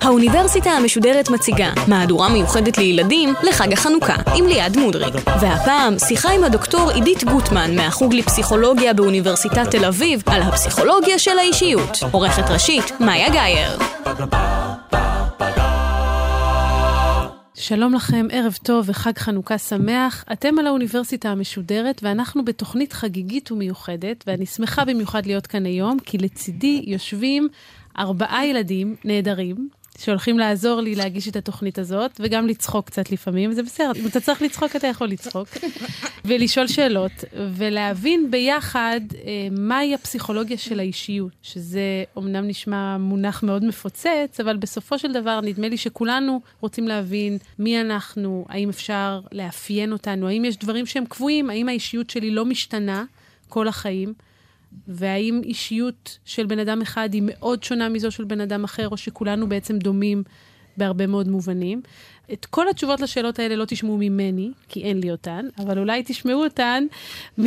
האוניברסיטה המשודרת מציגה מהדורה מיוחדת לילדים לחג החנוכה עם ליעד מודריק. והפעם שיחה עם הדוקטור עידית גוטמן מהחוג לפסיכולוגיה באוניברסיטת תל אביב על הפסיכולוגיה של האישיות. עורכת ראשית, מאיה גאייר. שלום לכם, ערב טוב וחג חנוכה שמח. אתם על האוניברסיטה המשודרת ואנחנו בתוכנית חגיגית ומיוחדת, ואני שמחה במיוחד להיות כאן היום, כי לצידי יושבים ארבעה ילדים נהדרים, שהולכים לעזור לי להגיש את התוכנית הזאת, וגם לצחוק קצת לפעמים, זה בסדר, אם אתה צריך לצחוק, אתה יכול לצחוק, ולשאול שאלות, ולהבין ביחד אה, מהי הפסיכולוגיה של האישיות, שזה אומנם נשמע מונח מאוד מפוצץ, אבל בסופו של דבר נדמה לי שכולנו רוצים להבין מי אנחנו, האם אפשר לאפיין אותנו, האם יש דברים שהם קבועים, האם האישיות שלי לא משתנה כל החיים. והאם אישיות של בן אדם אחד היא מאוד שונה מזו של בן אדם אחר, או שכולנו בעצם דומים בהרבה מאוד מובנים. את כל התשובות לשאלות האלה לא תשמעו ממני, כי אין לי אותן, אבל אולי תשמעו אותן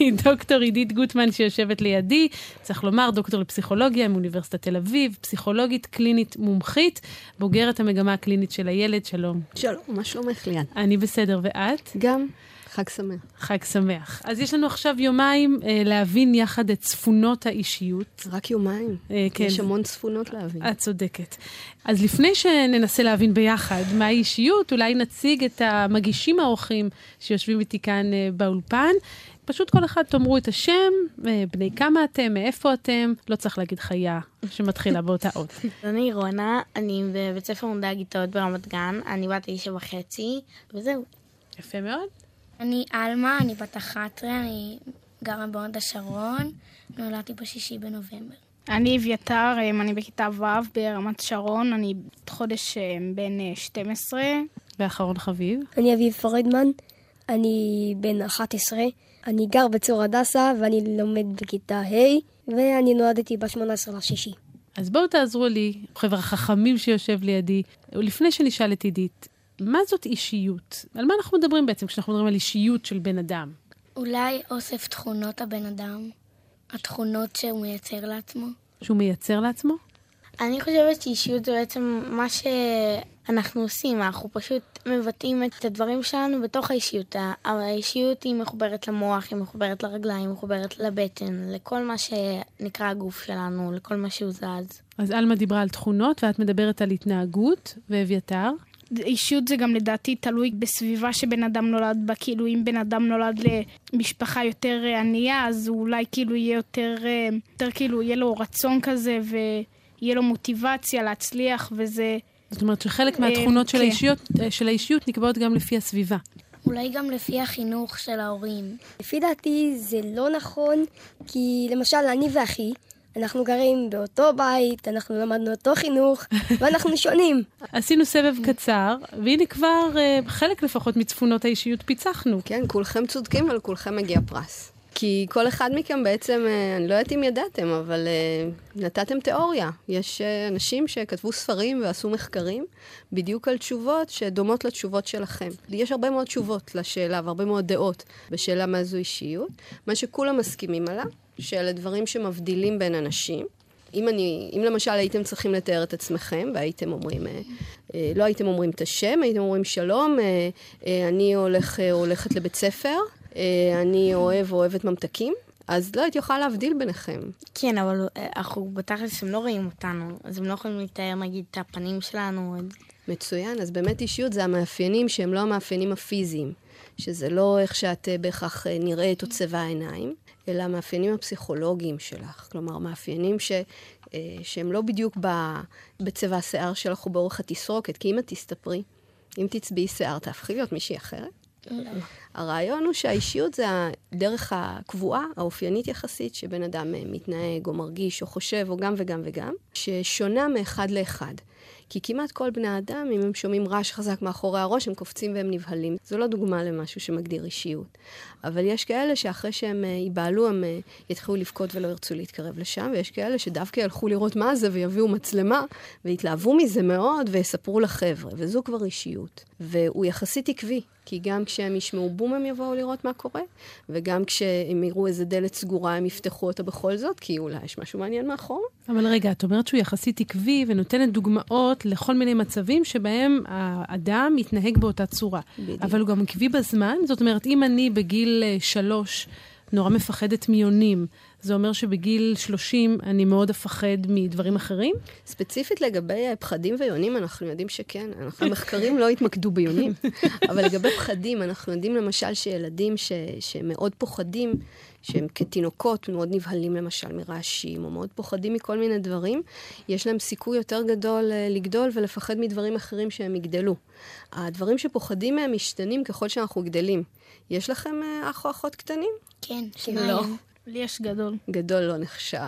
מדוקטור עידית גוטמן שיושבת לידי, צריך לומר, דוקטור לפסיכולוגיה מאוניברסיטת תל אביב, פסיכולוגית קלינית מומחית, בוגרת המגמה הקלינית של הילד, שלום. שלום, מה שלומך ליאן? אני בסדר, ואת? גם. חג שמח. חג שמח. אז יש לנו עכשיו יומיים אה, להבין יחד את צפונות האישיות. רק יומיים. אה, כן. יש המון צפונות להבין. את צודקת. אז לפני שננסה להבין ביחד מה האישיות, אולי נציג את המגישים האורחים שיושבים איתי כאן אה, באולפן. פשוט כל אחד תאמרו את השם, אה, בני כמה אתם, מאיפה אתם, לא צריך להגיד חיה שמתחילה באותה אות. אני רונה, אני בבית ספר מונדע גיטאות ברמת גן, אני בת תשע וחצי, וזהו. יפה מאוד. אני עלמה, אני בת 11, אני גרה בהוד השרון, נולדתי בשישי בנובמבר. אני אביתר, אמ, אני בכיתה ו' ברמת שרון, אני חודש אמ, בן 12. אה, ואחרון חביב. אני אביב פרידמן, אני בן 11, אני גר בצור הדסה ואני לומד בכיתה ה' ואני נולדתי ב-18 לשישי. אז בואו תעזרו לי, חבר'ה חכמים שיושב לידי, לפני שנשאל את עידית, מה זאת אישיות? על מה אנחנו מדברים בעצם כשאנחנו מדברים על אישיות של בן אדם? אולי אוסף תכונות הבן אדם, התכונות שהוא מייצר לעצמו. שהוא מייצר לעצמו? אני חושבת שאישיות זה בעצם מה שאנחנו עושים, אנחנו פשוט מבטאים את הדברים שלנו בתוך האישיות. האישיות היא מחוברת למוח, היא מחוברת לרגליים, היא מחוברת לבטן, לכל מה שנקרא הגוף שלנו, לכל מה שהוא זז. אז עלמה דיברה על תכונות ואת מדברת על התנהגות, ואביתר? אישיות זה גם לדעתי תלוי בסביבה שבן אדם נולד בה, כאילו אם בן אדם נולד למשפחה יותר אה, ענייה, אז הוא אולי כאילו יהיה יותר, אה, יותר כאילו יהיה לו רצון כזה ויהיה לו מוטיבציה להצליח וזה... זאת אומרת שחלק אה, מהתכונות של, כן. האישיות, של האישיות נקבעות גם לפי הסביבה. אולי גם לפי החינוך של ההורים. לפי דעתי זה לא נכון, כי למשל אני ואחי, אנחנו גרים באותו בית, אנחנו למדנו אותו חינוך, ואנחנו שונים. עשינו סבב קצר, והנה כבר uh, חלק לפחות מצפונות האישיות פיצחנו. כן, כולכם צודקים ולכולכם מגיע פרס. כי כל אחד מכם בעצם, uh, אני לא יודעת אם ידעתם, אבל uh, נתתם תיאוריה. יש uh, אנשים שכתבו ספרים ועשו מחקרים בדיוק על תשובות שדומות לתשובות שלכם. יש הרבה מאוד תשובות לשאלה והרבה מאוד דעות בשאלה מה זו אישיות. מה שכולם מסכימים עליו, שאלה דברים שמבדילים בין אנשים. אם, אני, אם למשל הייתם צריכים לתאר את עצמכם והייתם אומרים, אה, אה, לא הייתם אומרים את השם, הייתם אומרים שלום, אה, אה, אני הולך, אה, הולכת לבית ספר, אה, אני אוהב או אוהבת ממתקים, אז לא הייתי יכולה להבדיל ביניכם. כן, אבל אנחנו בתכלס, הם לא רואים אותנו, אז הם לא יכולים לתאר נגיד את הפנים שלנו. מצוין, אז באמת אישיות זה המאפיינים שהם לא המאפיינים הפיזיים, שזה לא איך שאת בהכרח נראית או צבע העיניים. אלא המאפיינים הפסיכולוגיים שלך. כלומר, מאפיינים ש, אה, שהם לא בדיוק ב, בצבע השיער שלך או באורך התסרוקת, כי אם את תסתפרי, אם תצביעי שיער, תהפכי להיות מישהי אחרת. הרעיון הוא שהאישיות זה הדרך הקבועה, האופיינית יחסית, שבן אדם אה, מתנהג או מרגיש או חושב, או גם וגם וגם, ששונה מאחד לאחד. כי כמעט כל בני האדם, אם הם שומעים רעש חזק מאחורי הראש, הם קופצים והם נבהלים. זו לא דוגמה למשהו שמגדיר אישיות. אבל יש כאלה שאחרי שהם אה, ייבהלו, הם אה, יתחילו לבכות ולא ירצו להתקרב לשם, ויש כאלה שדווקא ילכו לראות מה זה ויביאו מצלמה, ויתלהבו מזה מאוד ויספרו לחבר'ה, וזו כבר אישיות. והוא יחסית עקבי, כי גם כשהם ישמעו בום הם יבואו לראות מה קורה, וגם כשהם יראו איזה דלת סגורה הם יפתחו אותה בכל זאת, כי אולי יש משהו מעניין מאחור. אבל רגע, את אומרת שהוא יחסית עקבי ונותנת דוגמאות לכל מיני מצבים שבהם האדם מתנהג באותה צורה. בדיוק. אבל הוא גם עקבי בזמן, זאת אומרת, אם אני בגיל אה, שלוש נורא מפחדת מיונים, זה אומר שבגיל 30 אני מאוד אפחד מדברים אחרים? ספציפית לגבי פחדים ויונים, אנחנו יודעים שכן. אנחנו, המחקרים לא התמקדו ביונים, אבל לגבי פחדים, אנחנו יודעים למשל שילדים ש, שמאוד פוחדים, שהם כתינוקות מאוד נבהלים למשל מרעשים, או מאוד פוחדים מכל מיני דברים, יש להם סיכוי יותר גדול אה, לגדול ולפחד מדברים אחרים שהם יגדלו. הדברים שפוחדים מהם משתנים ככל שאנחנו גדלים. יש לכם אה, אח או אחות קטנים? כן, שניים. לא. לי יש גדול. גדול לא נחשב.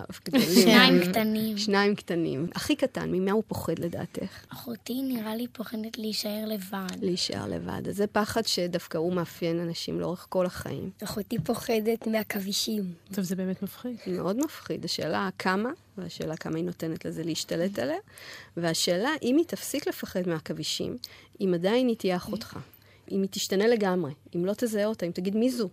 שניים קטנים. שניים קטנים. הכי קטן, ממה הוא פוחד לדעתך? אחותי נראה לי פוחדת להישאר לבד. להישאר לבד. אז זה פחד שדווקא הוא מאפיין אנשים לאורך כל החיים. אחותי פוחדת מהכבישים. טוב, זה באמת מפחיד. מאוד מפחיד. השאלה כמה, והשאלה כמה היא נותנת לזה להשתלט עליה, והשאלה אם היא תפסיק לפחד מהכבישים, אם עדיין היא תהיה אחותך. אם היא תשתנה לגמרי, אם לא תזהה אותה, אם תגיד מי זו,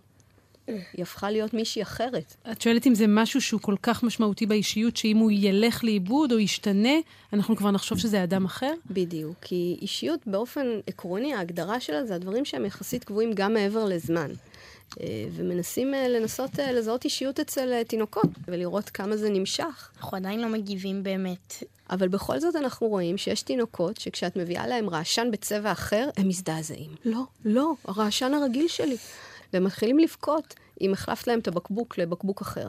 היא הפכה להיות מישהי אחרת. את שואלת אם זה משהו שהוא כל כך משמעותי באישיות, שאם הוא ילך לאיבוד או ישתנה, אנחנו כבר נחשוב שזה אדם אחר? בדיוק, כי אישיות באופן עקרוני, ההגדרה שלה זה הדברים שהם יחסית קבועים גם מעבר לזמן. אה, ומנסים אה, לנסות אה, לזהות אישיות אצל תינוקות, ולראות כמה זה נמשך. אנחנו עדיין לא מגיבים באמת. אבל בכל זאת אנחנו רואים שיש תינוקות שכשאת מביאה להם רעשן בצבע אחר, הם מזדעזעים. לא, לא, הרעשן הרגיל שלי. והם מתחילים לבכות אם החלפת להם את הבקבוק לבקבוק אחר.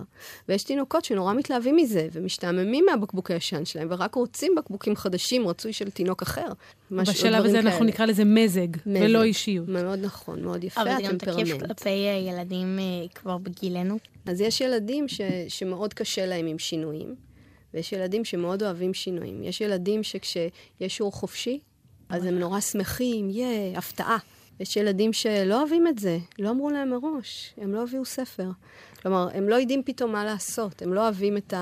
ויש תינוקות שנורא מתלהבים מזה, ומשתעממים מהבקבוק הישן שלהם, ורק רוצים בקבוקים חדשים, רצוי של תינוק אחר. בשלב הזה אנחנו נקרא לזה מזג, מזג, ולא אישיות. מאוד נכון, מאוד יפה, הטמפרמנט. אבל זה גם תקף כלפי ילדים uh, כבר בגילנו. אז יש ילדים ש, שמאוד קשה להם עם שינויים, ויש ילדים שמאוד אוהבים שינויים. יש ילדים שכשיש שיעור חופשי, אז הם נורא שמחים, יהיה, הפתעה. יש ילדים שלא אוהבים את זה, לא אמרו להם מראש, הם לא הביאו ספר. כלומר, הם לא יודעים פתאום מה לעשות, הם לא אוהבים את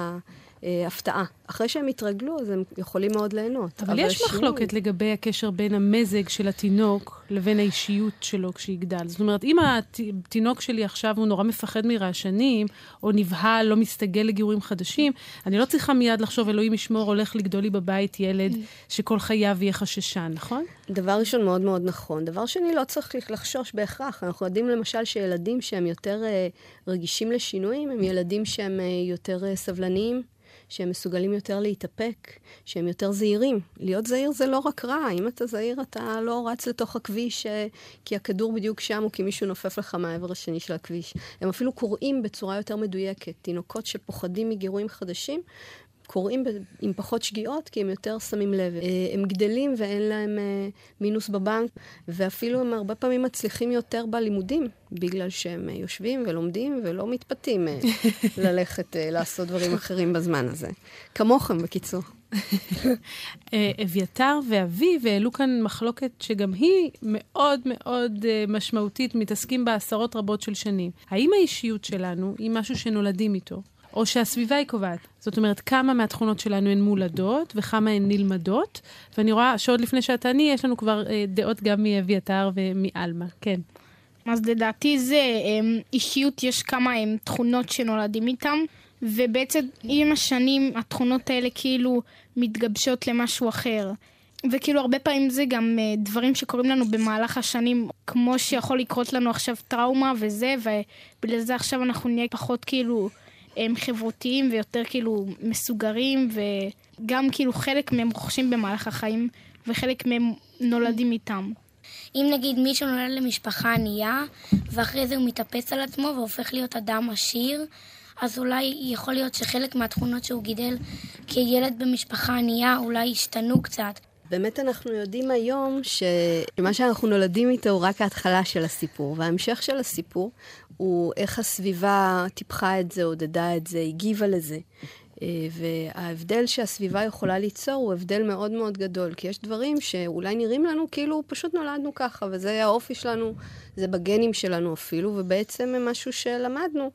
ההפתעה. אחרי שהם יתרגלו, אז הם יכולים מאוד ליהנות. אבל, אבל יש השינוי... מחלוקת לגבי הקשר בין המזג של התינוק לבין האישיות שלו כשיגדל. זאת אומרת, אם התינוק שלי עכשיו הוא נורא מפחד מרעשנים, או נבהל, לא מסתגל לגירויים חדשים, אני לא צריכה מיד לחשוב, אלוהים ישמור, הולך לגדול לי בבית ילד שכל חייו יהיה חששן, נכון? דבר ראשון, מאוד מאוד נכון. דבר שני, לא צריך לחשוש בהכרח. אנחנו יודעים למשל שילדים שהם יותר uh, רגישים לשינויים, הם ילדים שהם uh, יותר uh, סבלניים. שהם מסוגלים יותר להתאפק, שהם יותר זהירים. להיות זהיר זה לא רק רע, אם אתה זהיר אתה לא רץ לתוך הכביש אה, כי הכדור בדיוק שם או כי מישהו נופף לך מהעבר השני של הכביש. הם אפילו קוראים בצורה יותר מדויקת. תינוקות שפוחדים מגירויים חדשים, קוראים עם פחות שגיאות, כי הם יותר שמים לב. אה, הם גדלים ואין להם אה, מינוס בבנק, ואפילו הם הרבה פעמים מצליחים יותר בלימודים, בגלל שהם אה, יושבים ולומדים ולא מתפתים ללכת לעשות דברים אחרים בזמן הזה. כמוכם, בקיצור. אביתר ואביב העלו כאן מחלוקת שגם היא מאוד מאוד משמעותית, מתעסקים בה עשרות רבות של שנים. האם האישיות שלנו היא משהו שנולדים איתו? או שהסביבה היא קובעת. זאת אומרת, כמה מהתכונות שלנו הן מולדות וכמה הן נלמדות, ואני רואה שעוד לפני שאת תעני, יש לנו כבר אה, דעות גם מאביתר ומעלמה. כן. אז לדעתי זה אה, אישיות, יש כמה אה, תכונות שנולדים איתן, ובעצם עם השנים התכונות האלה כאילו מתגבשות למשהו אחר. וכאילו הרבה פעמים זה גם uh, דברים שקורים לנו במהלך השנים, כמו שיכול לקרות לנו עכשיו טראומה וזה, ובגלל זה עכשיו אנחנו נהיה פחות כאילו הם חברותיים ויותר כאילו מסוגרים, וגם כאילו חלק מהם רוכשים במהלך החיים, וחלק מהם נולדים איתם. אם נגיד מישהו נולד למשפחה ענייה, ואחרי זה הוא מתאפס על עצמו והופך להיות אדם עשיר, אז אולי יכול להיות שחלק מהתכונות שהוא גידל כילד במשפחה ענייה אולי השתנו קצת. באמת אנחנו יודעים היום שמה שאנחנו נולדים איתו הוא רק ההתחלה של הסיפור, וההמשך של הסיפור הוא איך הסביבה טיפחה את זה, עודדה את זה, הגיבה לזה. וההבדל שהסביבה יכולה ליצור הוא הבדל מאוד מאוד גדול, כי יש דברים שאולי נראים לנו כאילו פשוט נולדנו ככה, וזה האופי שלנו, זה בגנים שלנו אפילו, ובעצם הם משהו שלמדנו.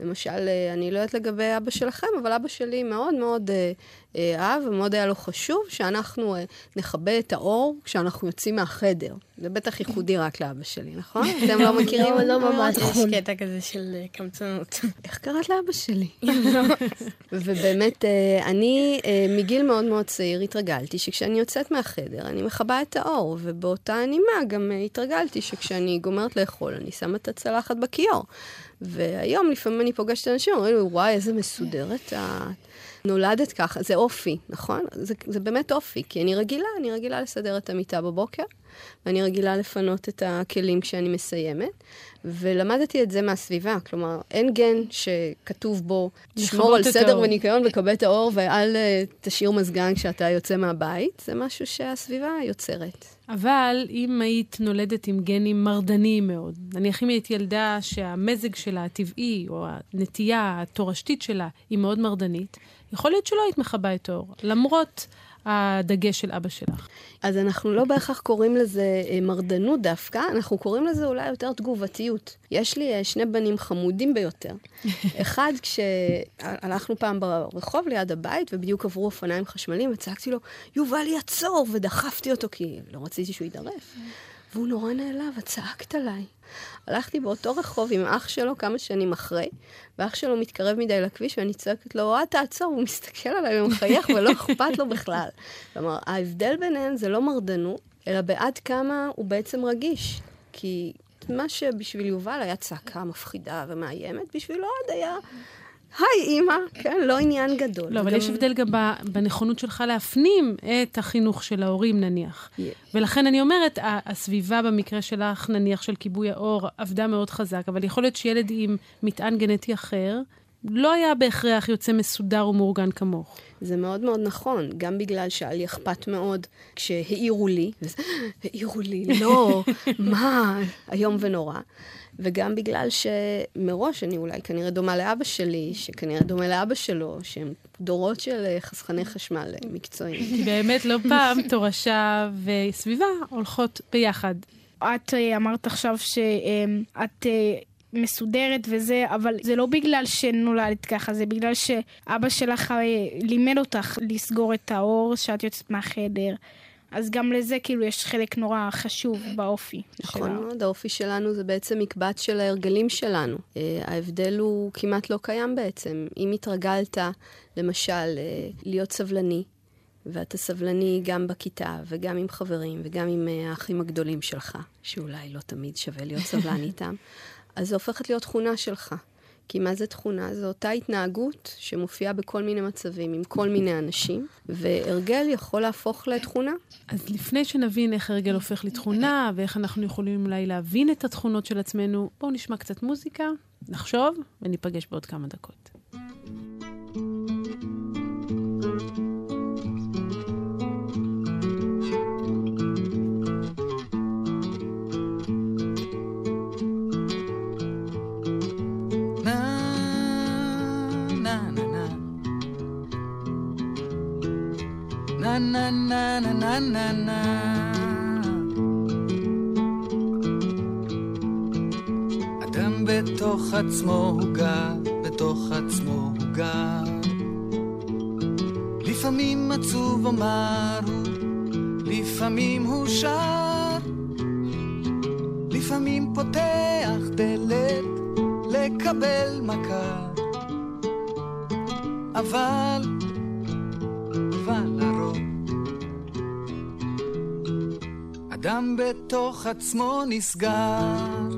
למשל, אה, אני לא יודעת לגבי אבא שלכם, אבל אבא שלי מאוד מאוד אה, אה, אהב ומאוד היה לו חשוב שאנחנו אה, נכבה את האור כשאנחנו יוצאים מהחדר. זה בטח ייחודי רק לאבא שלי, נכון? אתם לא מכירים? לא, לא ממש. יש קטע כזה של אה, קמצנות. איך קראת לאבא שלי? ובאמת, אה, אני אה, מגיל מאוד מאוד צעיר התרגלתי שכשאני יוצאת מהחדר, אני מכבה את האור, ובאותה נימה גם התרגלתי שכשאני גומרת לאכול, אני שמה את הצלחת בכיור. והיום לפעמים אני פוגשת אנשים, אומרים לי, וואי, איזה מסודרת את. נולדת ככה, זה אופי, נכון? זה, זה באמת אופי, כי אני רגילה, אני רגילה לסדר את המיטה בבוקר, ואני רגילה לפנות את הכלים כשאני מסיימת, ולמדתי את זה מהסביבה. כלומר, אין גן שכתוב בו, תשמור על סדר האור. וניקיון וכבה את האור ואל uh, תשאיר מזגן כשאתה יוצא מהבית, זה משהו שהסביבה יוצרת. אבל אם היית נולדת עם גנים מרדניים מאוד, נניח אם היית ילדה שהמזג שלה הטבעי, או הנטייה התורשתית שלה, היא מאוד מרדנית, יכול להיות שלא היית מכבה את האור, למרות הדגש של אבא שלך. אז אנחנו לא בהכרח קוראים לזה אה, מרדנות דווקא, אנחנו קוראים לזה אולי יותר תגובתיות. יש לי אה, שני בנים חמודים ביותר. אחד, כשהלכנו פעם ברחוב ליד הבית, ובדיוק עברו אופניים חשמליים, וצעקתי לו, יובל יעצור, ודחפתי אותו, כי לא רציתי שהוא יידרף. והוא נורא נעלב, את צעקת עליי. הלכתי באותו רחוב עם אח שלו כמה שנים אחרי, ואח שלו מתקרב מדי לכביש, ואני צועקת לו, אוהד, תעצור, הוא מסתכל עליי ומחייך, ולא אכפת לו בכלל. כלומר, ההבדל ביניהם זה לא מרדנות, אלא בעד כמה הוא בעצם רגיש. כי מה שבשביל יובל היה צעקה מפחידה ומאיימת, בשבילו עוד היה... היי, אימא, כן, לא עניין גדול. לא, אבל יש הבדל גם בנכונות שלך להפנים את החינוך של ההורים, נניח. ולכן אני אומרת, הסביבה במקרה שלך, נניח של כיבוי האור, עבדה מאוד חזק, אבל יכול להיות שילד עם מטען גנטי אחר, לא היה בהכרח יוצא מסודר ומאורגן כמוך. זה מאוד מאוד נכון, גם בגלל שהיה לי אכפת מאוד כשהעירו לי, העירו לי, לא, מה, איום ונורא. וגם בגלל שמראש אני אולי כנראה דומה לאבא שלי, שכנראה דומה לאבא שלו, שהם דורות של אה, חסכני חשמל אה, מקצועיים. כי באמת לא פעם תורשה וסביבה הולכות ביחד. את אה, אמרת עכשיו שאת מסודרת וזה, אבל זה לא בגלל שנולדת ככה, זה בגלל שאבא שלך לימד אותך לסגור את האור, שאת יוצאת מהחדר. אז גם לזה כאילו יש חלק נורא חשוב באופי. נכון מאוד, האופי שלנו זה בעצם מקבץ של ההרגלים שלנו. Uh, ההבדל הוא כמעט לא קיים בעצם. אם התרגלת, למשל, uh, להיות סבלני, ואתה סבלני גם בכיתה, וגם עם חברים, וגם עם uh, האחים הגדולים שלך, שאולי לא תמיד שווה להיות סבלן איתם, אז זה הופכת להיות תכונה שלך. כי מה זה תכונה? זו אותה התנהגות שמופיעה בכל מיני מצבים, עם כל מיני אנשים, והרגל יכול להפוך לתכונה. אז לפני שנבין איך הרגל הופך לתכונה, ואיך אנחנו יכולים אולי להבין את התכונות של עצמנו, בואו נשמע קצת מוזיקה, נחשוב, וניפגש בעוד כמה דקות. Na na אדם בתוך עצמו הוא גר, בתוך עצמו הוא גר. לפעמים עצוב אמר הוא, לפעמים הוא שר. לפעמים פותח דלת לקבל מכה. אבל בתוך עצמו נסגר.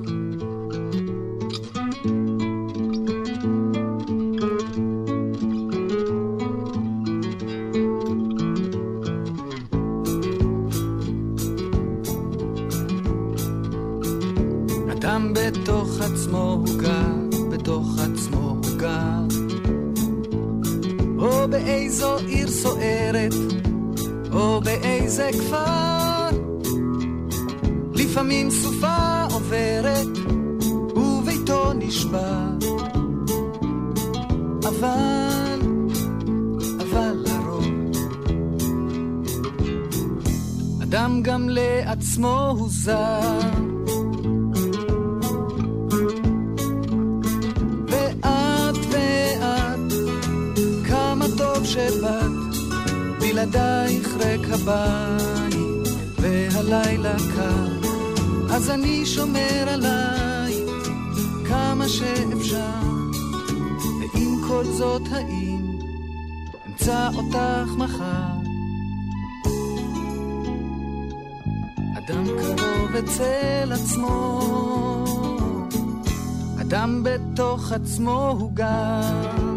אדם גם לעצמו הוא זר. ואת ואת, כמה טוב שבאת, בלעדייך ריק הבית, והלילה קר, אז אני שומר עלייך כמה שאפשר, ועם כל זאת האם אמצא אותך מחר. אצל עצמו, אדם בתוך עצמו הוא גם.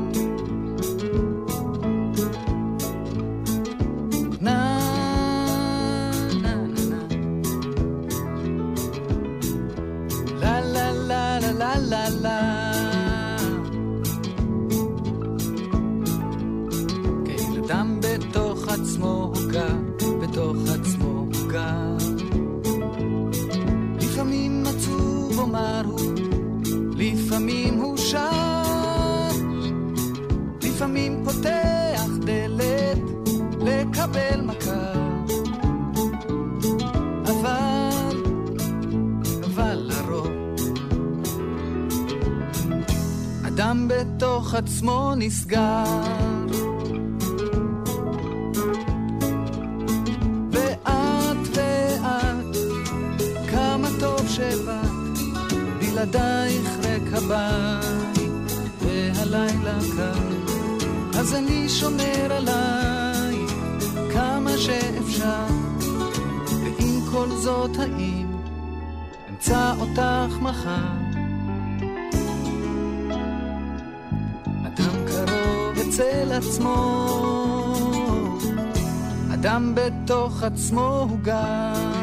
אדם בתוך עצמו נסגר. ואת ואת, כמה טוב שבאת, בלעדייך ריק הבית, והלילה קר, אז אני שומר עלייך כמה שאפשר, ועם כל זאת האם אמצא אותך מחר. אצל עצמו, אדם בתוך עצמו הוא גם.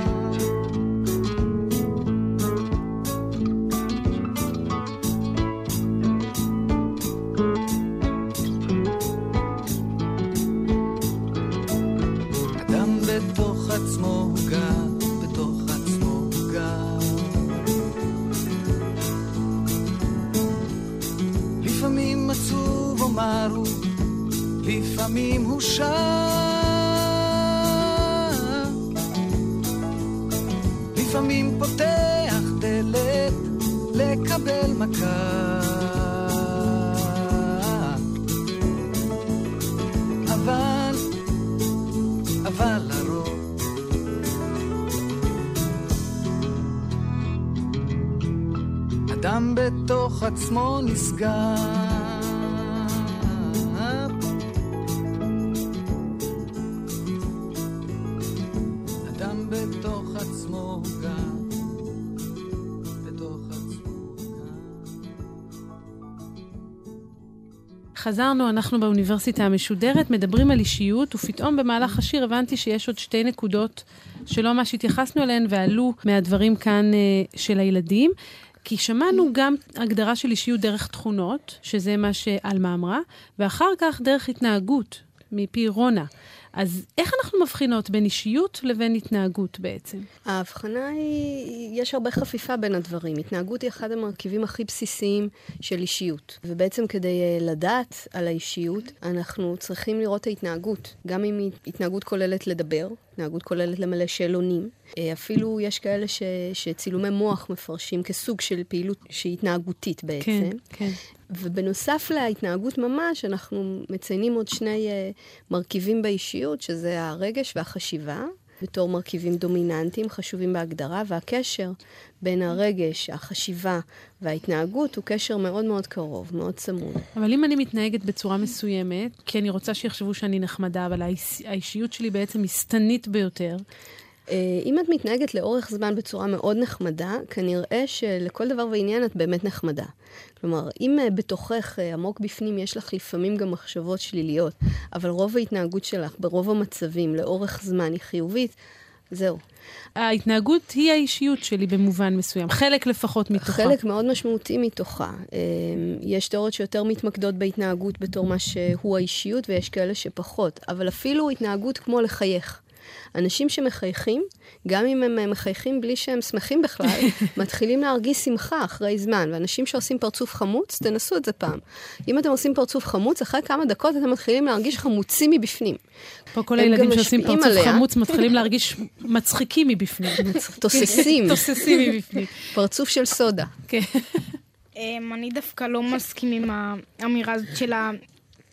אדם בתוך עצמו נסגר. אדם בתוך עצמו גם. חזרנו, אנחנו באוניברסיטה המשודרת, מדברים על אישיות, ופתאום במהלך השיר הבנתי שיש עוד שתי נקודות שלא ממש התייחסנו אליהן ועלו מהדברים כאן אה, של הילדים. כי שמענו גם הגדרה של אישיות דרך תכונות, שזה מה שעלמה אמרה, ואחר כך דרך התנהגות, מפי רונה. אז איך אנחנו מבחינות בין אישיות לבין התנהגות בעצם? ההבחנה היא, יש הרבה חפיפה בין הדברים. התנהגות היא אחד המרכיבים הכי בסיסיים של אישיות. ובעצם כדי אה, לדעת על האישיות, אנחנו צריכים לראות את ההתנהגות. גם אם התנהגות כוללת לדבר, התנהגות כוללת למלא שאלונים. אה, אפילו יש כאלה ש, שצילומי מוח מפרשים כסוג של פעילות שהיא התנהגותית בעצם. כן, כן. ובנוסף להתנהגות ממש, אנחנו מציינים עוד שני uh, מרכיבים באישיות, שזה הרגש והחשיבה, בתור מרכיבים דומיננטיים, חשובים בהגדרה, והקשר בין הרגש, החשיבה וההתנהגות הוא קשר מאוד מאוד קרוב, מאוד צמוד. אבל אם אני מתנהגת בצורה מסוימת, כי אני רוצה שיחשבו שאני נחמדה, אבל האיש, האישיות שלי בעצם היא שטנית ביותר, אם את מתנהגת לאורך זמן בצורה מאוד נחמדה, כנראה שלכל דבר ועניין את באמת נחמדה. כלומר, אם אה, בתוכך, אה, עמוק בפנים, יש לך לפעמים גם מחשבות שליליות, אבל רוב ההתנהגות שלך, ברוב המצבים, לאורך זמן היא חיובית, זהו. ההתנהגות היא האישיות שלי במובן מסוים, חלק לפחות מתוכה. חלק מאוד משמעותי מתוכה. אה, יש תיאוריות שיותר מתמקדות בהתנהגות בתור מה שהוא האישיות, ויש כאלה שפחות. אבל אפילו התנהגות כמו לחייך. אנשים שמחייכים, גם אם הם אה, מחייכים בלי שהם שמחים בכלל, מתחילים להרגיש שמחה אחרי זמן. ואנשים שעושים פרצוף חמוץ, תנסו את זה פעם. אם אתם עושים פרצוף חמוץ, אחרי כמה דקות אתם מתחילים להרגיש חמוצים מבפנים. פה כל הילדים שעושים פרצוף עליה. חמוץ מתחילים להרגיש מצחיקים מבפנים. תוססים. תוססים מבפנים. פרצוף של סודה. כן. אמ, אני דווקא לא מסכים עם האמירה הזאת.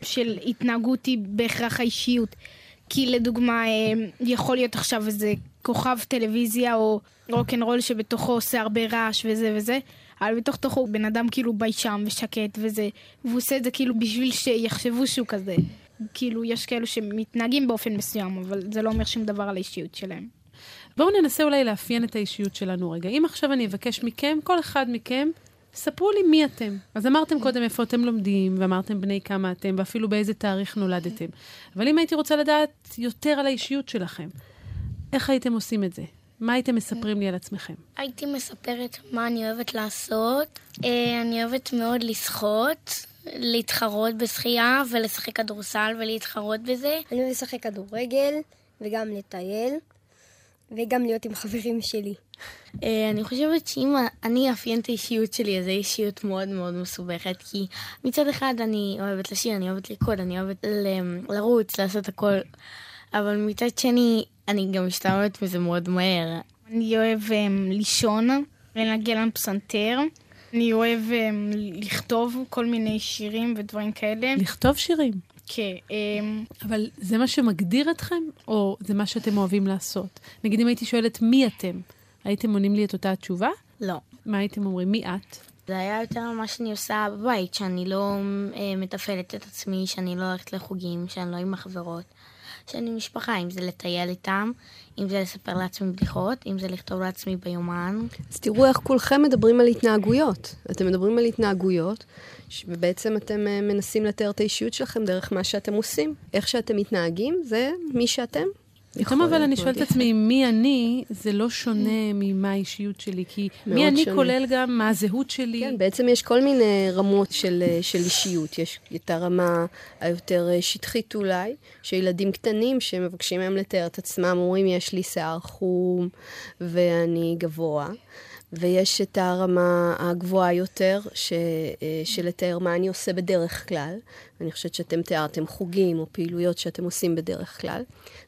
של התנהגות היא בהכרח האישיות. כי לדוגמה, אמ, יכול להיות עכשיו איזה כוכב טלוויזיה או רוקנרול שבתוכו עושה הרבה רעש וזה וזה, אבל בתוך תוכו הוא בן אדם כאילו ביישם ושקט וזה, והוא עושה את זה כאילו בשביל שיחשבו שהוא כזה. כאילו, יש כאלו שמתנהגים באופן מסוים, אבל זה לא אומר שום דבר על האישיות שלהם. בואו ננסה אולי לאפיין את האישיות שלנו רגע. אם עכשיו אני אבקש מכם, כל אחד מכם, ספרו לי מי אתם. אז אמרתם קודם איפה אתם לומדים, ואמרתם בני כמה אתם, ואפילו באיזה תאריך נולדתם. אבל אם הייתי רוצה לדעת יותר על האישיות שלכם, איך הייתם עושים את זה? מה הייתם מספרים לי על עצמכם? הייתי מספרת מה אני אוהבת לעשות. אה, אני אוהבת מאוד לשחות, להתחרות בשחייה ולשחק כדורסל ולהתחרות בזה. אני אוהב לשחק כדורגל, וגם לטייל, וגם להיות עם חברים שלי. אה, אני חושבת שאם אני אאפיין את האישיות שלי, אז זו אישיות מאוד מאוד מסובכת, כי מצד אחד אני אוהבת לשיר, אני אוהבת לרקוד, אני אוהבת ל- לרוץ, לעשות הכל, אבל מצד שני, אני גם משתלמת מזה מאוד מהר. אני אוהב um, לישון, לנגן על פסנתר. אני אוהב um, לכתוב כל מיני שירים ודברים כאלה. לכתוב שירים. כן, um, אבל זה מה שמגדיר אתכם, או זה מה שאתם אוהבים לעשות? נגיד אם הייתי שואלת מי אתם, הייתם עונים לי את אותה התשובה? לא. מה הייתם אומרים? מי את? זה היה יותר מה שאני עושה בבית, שאני לא אה, מתפעלת את עצמי, שאני לא הולכת לחוגים, שאני לא עם החברות, שאני משפחה, אם זה לטייל איתם, אם זה לספר לעצמי בדיחות, אם זה לכתוב לעצמי ביומן. אז תראו איך כולכם מדברים על התנהגויות. אתם מדברים על התנהגויות, ובעצם אתם אה, מנסים לתאר את האישיות שלכם דרך מה שאתם עושים. איך שאתם מתנהגים, זה מי שאתם. פתאום אבל אני שואלת את. עצמי, מי אני, זה לא שונה ממה האישיות שלי, כי מי אני שונה. כולל גם מה הזהות שלי. כן, בעצם יש כל מיני רמות של, אה, של אישיות. יש את הרמה היותר אה, שטחית אולי, שילדים קטנים שמבקשים מהם לתאר את עצמם, אומרים, יש לי שיער חום ואני גבוה. ויש את הרמה הגבוהה יותר, ש, אה, של לתאר מה אני עושה בדרך כלל. אני חושבת שאתם תיארתם חוגים או פעילויות שאתם עושים בדרך כלל.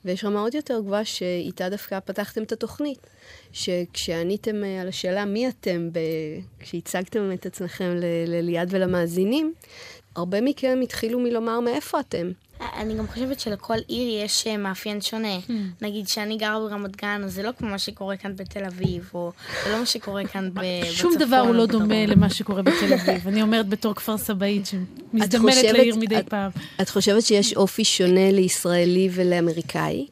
ויש רמה עוד יותר גבוהה שאיתה דווקא פתחתם את התוכנית. שכשעניתם אה, על השאלה מי אתם, ב... כשהצגתם את עצמכם ל- לליעד ולמאזינים, הרבה מכם התחילו מלומר מאיפה אתם. אני גם חושבת שלכל עיר יש אה, מאפיין שונה. נגיד שאני גרה ברמת גן, אז זה לא כמו מה שקורה כאן בתל אביב, או זה לא מה שקורה כאן בצפון. שום דבר הוא לא. דומה למה שקורה בתל אביב. אני אומרת בתור כפר סבאית שמזדמנת לעיר מדי את- פעם. את חושבת שיש אופי שונה לישראלי ולאמריקאי? אני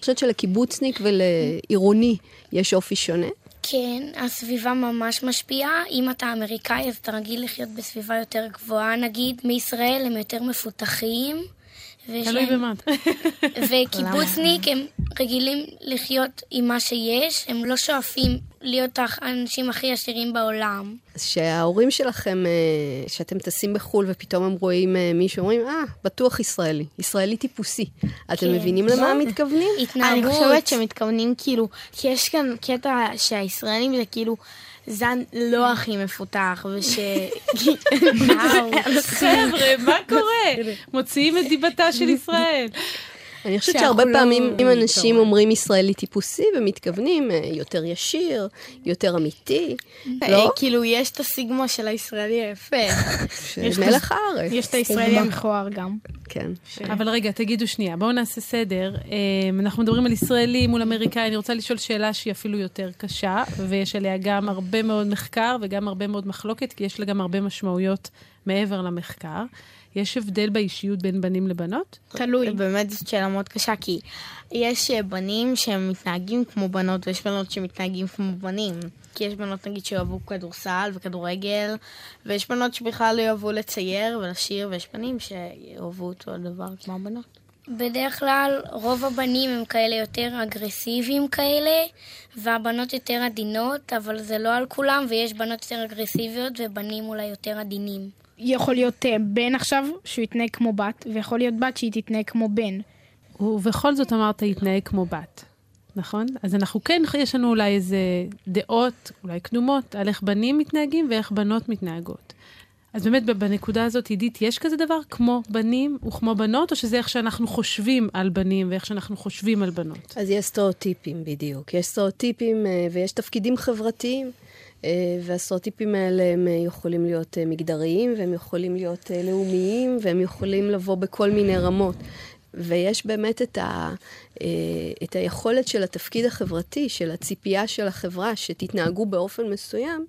חושבת שלקיבוצניק ולעירוני יש אופי שונה? כן, הסביבה ממש משפיעה. אם אתה אמריקאי, אז אתה רגיל לחיות בסביבה יותר גבוהה, נגיד. מישראל הם יותר מפותחים. תלוי במה. וקיבוצניק הם רגילים לחיות עם מה שיש, הם לא שואפים להיות האנשים הכי עשירים בעולם. אז שההורים שלכם, אה, שאתם טסים בחו"ל ופתאום הם רואים אה, מישהו, אומרים, אה, בטוח ישראלי, ישראלי טיפוסי. אתם כן. מבינים למה הם מתכוונים? אני התנהגות. חושבת שמתכוונים כאילו, כי יש כאן קטע שהישראלים זה כאילו זן לא הכי מפותח, וש... חבר'ה, מה קורה? מוציאים את דיבתה של ישראל. אני חושבת שהרבה לא פעמים, אם אנשים. אומרים ישראלי טיפוסי, ומתכוונים אה, יותר ישיר, יותר אמיתי, לא? כאילו, יש את הסיגמה של הישראלי היפה. יש מלח הארץ. יש את הישראלי המכוער גם. כן. אבל רגע, תגידו שנייה, בואו נעשה סדר. אמ, אנחנו מדברים על ישראלי מול אמריקאי, אני רוצה לשאול שאלה שהיא אפילו יותר קשה, ויש עליה גם הרבה מאוד מחקר וגם הרבה מאוד מחלוקת, כי יש לה גם הרבה משמעויות מעבר למחקר. יש הבדל באישיות בין בנים לבנות? תלוי. באמת זאת שאלה מאוד קשה, כי יש אה, בנים שהם מתנהגים כמו בנות, ויש בנות שמתנהגים כמו בנים. כי יש בנות, נגיד, שאוהבו כדורסל וכדורגל, ויש בנות שבכלל לא יאהבו לצייר ולשיר, ויש בנים שאוהבו אותו הדבר כמו הבנות. בדרך כלל רוב הבנים הם כאלה יותר אגרסיביים כאלה, והבנות יותר עדינות, אבל זה לא על כולם, ויש בנות יותר אגרסיביות ובנים אולי יותר עדינים. יכול להיות אה, בן עכשיו שהוא יתנהג כמו בת, ויכול להיות בת שהיא תתנהג כמו בן. ובכל זאת אמרת, התנהג כמו בת, נכון? אז אנחנו כן, יש לנו אולי איזה דעות, אולי קדומות, על איך בנים מתנהגים ואיך בנות מתנהגות. אז באמת, בנקודה הזאת, עידית, יש כזה דבר כמו בנים וכמו בנות, או שזה איך שאנחנו חושבים על בנים ואיך שאנחנו חושבים על בנות? אז יש סטריאוטיפים בדיוק. יש סטריאוטיפים אה, ויש תפקידים חברתיים. אה, והסטריאוטיפים האלה הם אה, יכולים להיות מגדריים, והם יכולים להיות לאומיים, והם יכולים לבוא בכל מיני רמות. ויש באמת את, ה, את היכולת של התפקיד החברתי, של הציפייה של החברה, שתתנהגו באופן מסוים,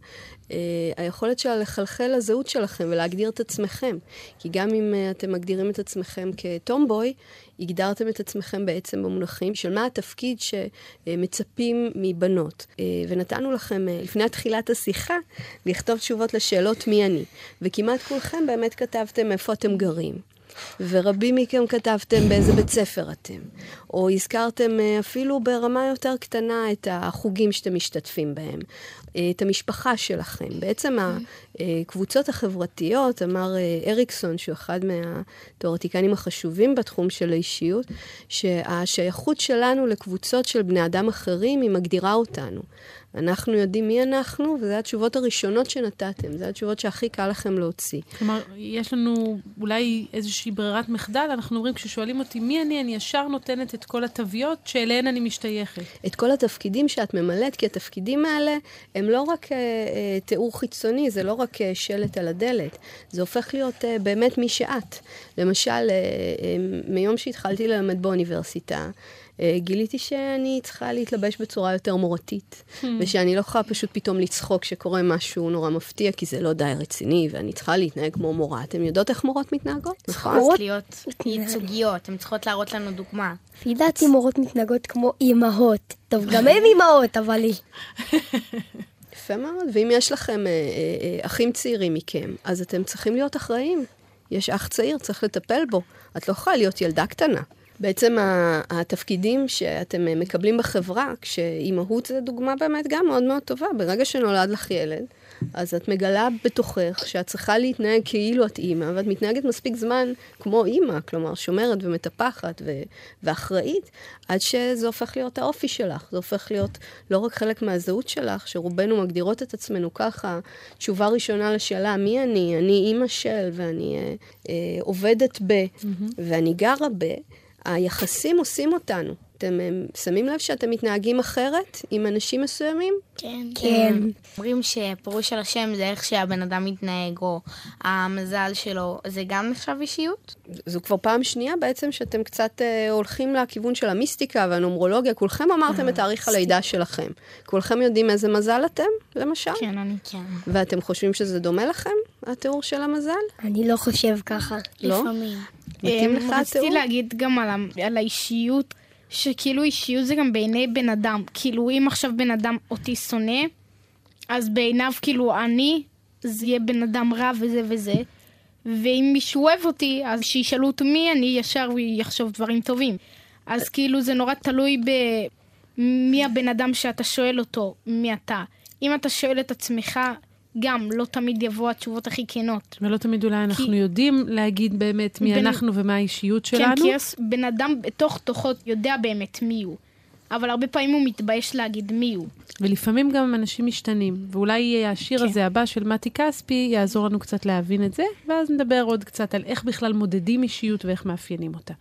אה, היכולת שלה לחלחל לזהות שלכם ולהגדיר את עצמכם. כי גם אם אה, אתם מגדירים את עצמכם כטומבוי, הגדרתם את עצמכם בעצם במונחים של מה התפקיד שמצפים מבנות. אה, ונתנו לכם, לפני תחילת השיחה, לכתוב תשובות לשאלות מי אני. וכמעט כולכם באמת כתבתם איפה אתם גרים. ורבים מכם כתבתם באיזה בית ספר אתם, או הזכרתם אפילו ברמה יותר קטנה את החוגים שאתם משתתפים בהם, אה, את המשפחה שלכם. בעצם הקבוצות החברתיות, אמר אה, אריקסון, שהוא אחד מהתיאורטיקנים החשובים בתחום של האישיות, שהשייכות שלנו לקבוצות של בני אדם אחרים, היא מגדירה אותנו. אנחנו יודעים מי אנחנו, וזה התשובות הראשונות שנתתם, זה התשובות שהכי קל לכם להוציא. כלומר, יש לנו אולי איזושהי ברירת מחדל, אנחנו אומרים, כששואלים אותי מי אני, אני ישר נותנת את כל התוויות שאליהן אני משתייכת. את כל התפקידים שאת ממלאת, כי התפקידים האלה הם לא רק אה, אה, תיאור חיצוני, זה לא רק אה, שלט על הדלת, זה הופך להיות אה, באמת מי שאת. למשל, אה, אה, מיום שהתחלתי ללמד באוניברסיטה, גיליתי שאני צריכה להתלבש בצורה יותר מורתית, hmm. ושאני לא יכולה פשוט פתאום לצחוק כשקורה משהו נורא מפתיע, כי זה לא די רציני, ואני צריכה להתנהג כמו מורה. אתן יודעות איך מורות מתנהגות? נכון? צריכות להיות ייצוגיות, הן צריכות להראות לנו דוגמה. לפי דעתי מורות מתנהגות כמו אימהות. טוב, גם הן אימהות, אבל היא... יפה מאוד, ואם יש לכם אה, אה, אה, אחים צעירים מכם, אז אתם צריכים להיות אחראים. יש אח צעיר, צריך לטפל בו. את לא יכולה להיות ילדה קטנה. בעצם התפקידים שאתם מקבלים בחברה, כשאימהות זה דוגמה באמת גם מאוד מאוד טובה. ברגע שנולד לך ילד, אז את מגלה בתוכך שאת צריכה להתנהג כאילו את אימא, ואת מתנהגת מספיק זמן כמו אימא, כלומר שומרת ומטפחת ו- ואחראית, עד שזה הופך להיות האופי שלך. זה הופך להיות לא רק חלק מהזהות שלך, שרובנו מגדירות את עצמנו ככה. תשובה ראשונה לשאלה, מי אני? אני אימא של, ואני אה, אה, עובדת ב, mm-hmm. ואני גרה ב. היחסים עושים אותנו. אתם שמים לב שאתם מתנהגים אחרת עם אנשים מסוימים? כן. כן. אומרים שפירוש של השם זה איך שהבן אדם מתנהג, או המזל שלו, זה גם נחשב אישיות? זו כבר פעם שנייה בעצם שאתם קצת אה, הולכים לכיוון של המיסטיקה והנומרולוגיה. כולכם אמרתם את תאריך הלידה שלכם. כולכם יודעים איזה מזל אתם, למשל? כן, אני כן. ואתם חושבים שזה דומה לכם, התיאור של המזל? אני לא חושב ככה. לא? לפעמים. מתאים לך התיאור? רציתי להגיד גם על, על האישיות. שכאילו אישיות זה גם בעיני בן אדם. כאילו, אם עכשיו בן אדם אותי שונא, אז בעיניו כאילו אני, זה יהיה בן אדם רע וזה וזה. ואם מישהו אוהב אותי, אז שישאלו אותו מי אני, ישר הוא יחשוב דברים טובים. אז כאילו זה נורא תלוי במי הבן אדם שאתה שואל אותו, מי אתה. אם אתה שואל את עצמך, גם לא תמיד יבוא התשובות הכי כנות. ולא תמיד אולי אנחנו כי... יודעים להגיד באמת מי בן... אנחנו ומה האישיות כן, שלנו. כן, כי בן אדם בתוך תוכו יודע באמת מי הוא. אבל הרבה פעמים הוא מתבייש להגיד מי הוא. ולפעמים גם אנשים משתנים, ואולי השיר כן. הזה הבא של מתי כספי יעזור לנו קצת להבין את זה, ואז נדבר עוד קצת על איך בכלל מודדים אישיות ואיך מאפיינים אותה.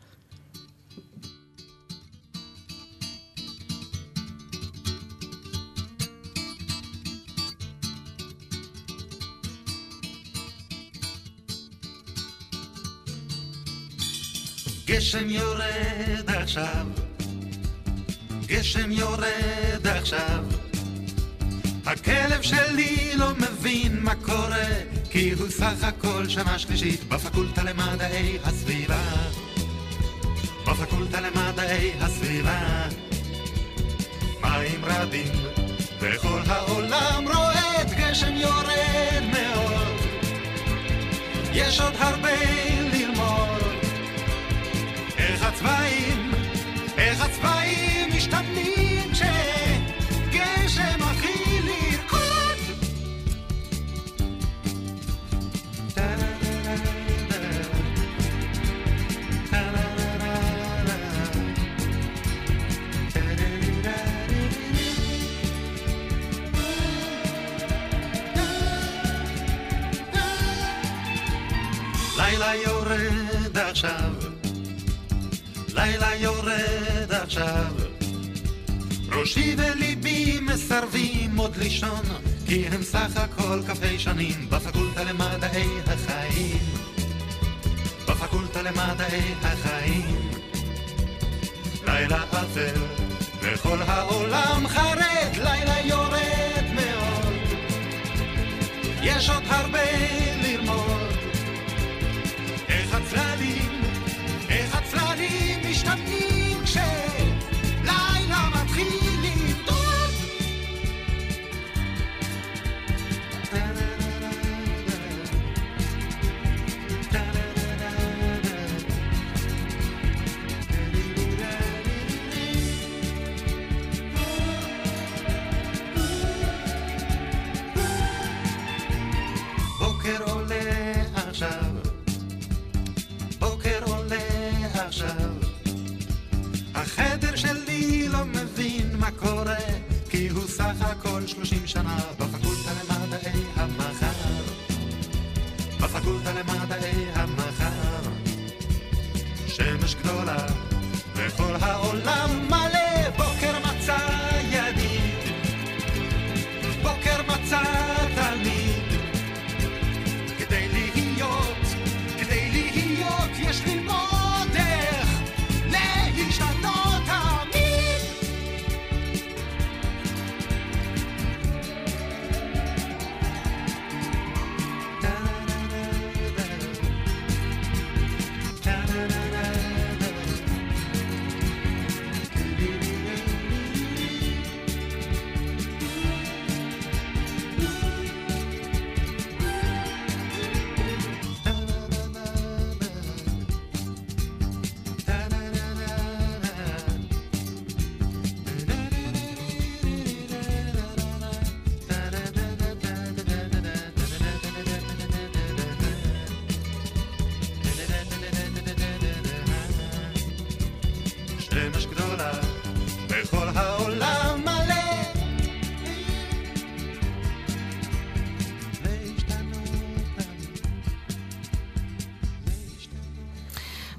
גשם יורד עכשיו, גשם יורד עכשיו. הכלב שלי לא מבין מה קורה, כי הוא סך הכל שנה שלישית בפקולטה למדעי הסביבה. בפקולטה למדעי הסביבה. מים רבים, וכל העולם רועד, גשם יורד מאוד. יש עוד הרבה. איך הצבעים, איך הצבעים לישון, כי הם סך הכל כ"ה שנים בפקולטה למדעי החיים. בפקולטה למדעי החיים. לילה אפל, וכל העולם חרד, לילה מה קורה, כי הוא סך הכל שלושים שנה בפקולטה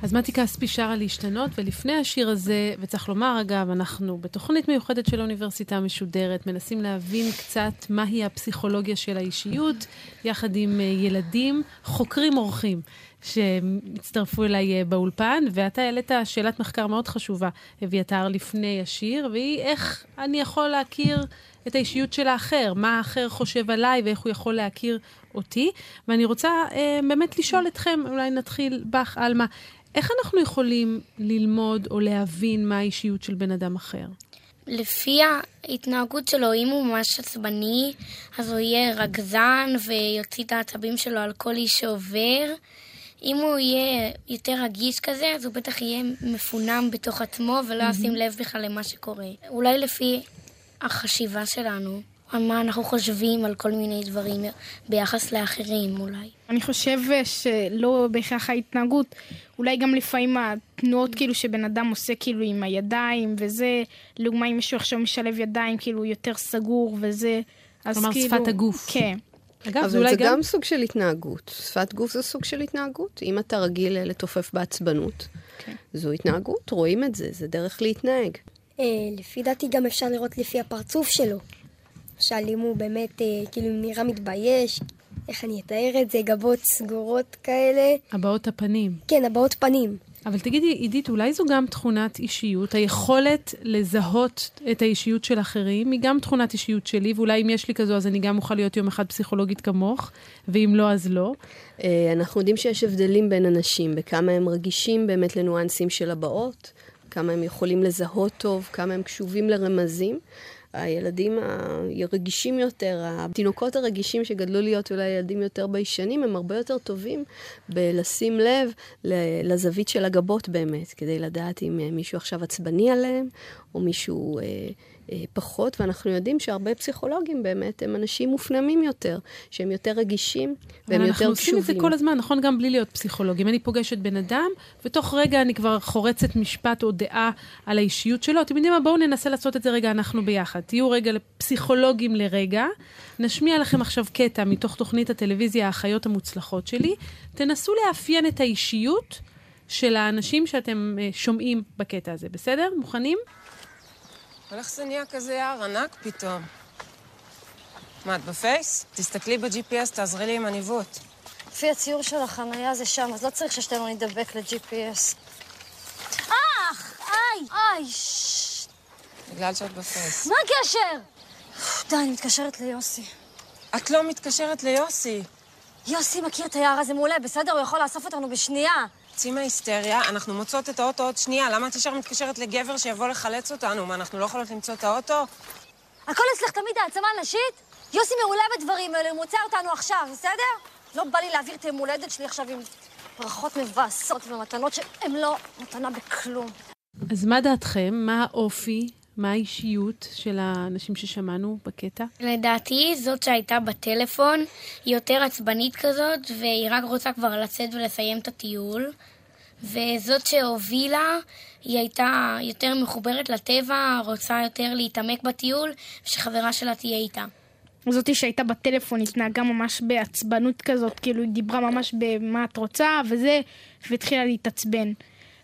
אז מתי כספי שרה להשתנות, ולפני השיר הזה, וצריך לומר אגב, אנחנו בתוכנית מיוחדת של האוניברסיטה המשודרת, מנסים להבין קצת מהי הפסיכולוגיה של האישיות, יחד עם אה, ילדים, חוקרים אורחים. שהצטרפו אליי אה, באולפן, ואתה העלית שאלת מחקר מאוד חשובה, אביתר, לפני השיר, והיא איך אני יכול להכיר את האישיות של האחר, מה האחר חושב עליי ואיך הוא יכול להכיר אותי. ואני רוצה אה, באמת לשאול אתכם, אולי נתחיל בך, עלמה, איך אנחנו יכולים ללמוד או להבין מה האישיות של בן אדם אחר? לפי ההתנהגות שלו, אם הוא ממש עצבני, אז הוא יהיה רגזן ויוציא את העצבים שלו על כל איש שעובר. אם הוא יהיה יותר רגיש כזה, אז הוא בטח יהיה מפונם בתוך עצמו ולא ישים לב בכלל למה שקורה. אולי לפי החשיבה שלנו, מה אנחנו חושבים על כל מיני דברים ביחס לאחרים אולי. אני חושב שלא בהכרח ההתנהגות, אולי גם לפעמים התנועות כאילו שבן אדם עושה כאילו עם הידיים וזה, לעומת אם מישהו עכשיו משלב ידיים כאילו יותר סגור וזה, אז כלומר, כאילו... שפת הגוף. כן. אגב, אבל זה אולי זה גם... גם סוג של התנהגות. שפת גוף זה סוג של התנהגות. אם אתה רגיל אה, לתופף בעצבנות, כן. זו התנהגות, רואים את זה, זה דרך להתנהג. אה, לפי דעתי גם אפשר לראות לפי הפרצוף שלו. למשל, אם הוא באמת, אה, כאילו, נראה מתבייש, איך אני אתאר את זה, גבות סגורות כאלה. הבעות הפנים. כן, הבעות פנים. אבל תגידי, עידית, אולי זו גם תכונת אישיות? היכולת לזהות את האישיות של אחרים היא גם תכונת אישיות שלי, ואולי אם יש לי כזו, אז אני גם אוכל להיות יום אחד פסיכולוגית כמוך, ואם לא, אז לא. אה, אנחנו יודעים שיש הבדלים בין אנשים, בכמה הם רגישים באמת לניואנסים של הבעות, כמה הם יכולים לזהות טוב, כמה הם קשובים לרמזים. הילדים הרגישים יותר, התינוקות הרגישים שגדלו להיות אולי ילדים יותר ביישנים, הם הרבה יותר טובים בלשים לב לזווית של הגבות באמת, כדי לדעת אם מישהו עכשיו עצבני עליהם, או מישהו אה, פחות, ואנחנו יודעים שהרבה פסיכולוגים באמת הם אנשים מופנמים יותר, שהם יותר רגישים והם יותר קשובים. אנחנו עושים את זה כל הזמן, נכון? גם בלי להיות פסיכולוגים. אני פוגשת בן אדם, ותוך רגע אני כבר חורצת משפט או דעה על האישיות שלו. אתם יודעים מה? בואו ננסה לעשות את זה רגע אנחנו ביחד. תהיו רגע פסיכולוגים לרגע. נשמיע לכם עכשיו קטע מתוך תוכנית הטלוויזיה האחיות המוצלחות שלי. תנסו לאפיין את האישיות של האנשים שאתם uh, שומעים בקטע הזה, בסדר? מוכנים? אבל איך זה נהיה כזה יער ענק פתאום? מה, את בפייס? תסתכלי ב-GPS, תעזרי לי עם הניווט. לפי הציור של החנייה זה שם, אז לא צריך ששתינו נדבק ל-GPS. אך! איי! איי! בגלל שאת בפייס. מה הקשר? די, אני מתקשרת ליוסי. את לא מתקשרת ליוסי. יוסי מכיר את היער הזה מעולה, בסדר? הוא יכול לאסוף אותנו בשנייה. צאי מההיסטריה, אנחנו מוצאות את האוטו עוד שנייה. למה את ישר מתקשרת לגבר שיבוא לחלץ אותנו? מה, אנחנו לא יכולות למצוא את האוטו? הכל אצלך תמיד העצמה נשית? יוסי מעולה בדברים האלה, הוא מוצא אותנו עכשיו, בסדר? לא בא לי להעביר את היום הולדת שלי עכשיו עם ברכות מבאסות ומתנות שהן לא מתנה בכלום. אז מה דעתכם? מה האופי מה האישיות של האנשים ששמענו בקטע? לדעתי, זאת שהייתה בטלפון, היא יותר עצבנית כזאת, והיא רק רוצה כבר לצאת ולסיים את הטיול. וזאת שהובילה, היא הייתה יותר מחוברת לטבע, רוצה יותר להתעמק בטיול, ושחברה שלה תהיה איתה. זאתי שהייתה בטלפון התנהגה ממש בעצבנות כזאת, כאילו היא דיברה ממש במה את רוצה וזה, והתחילה להתעצבן.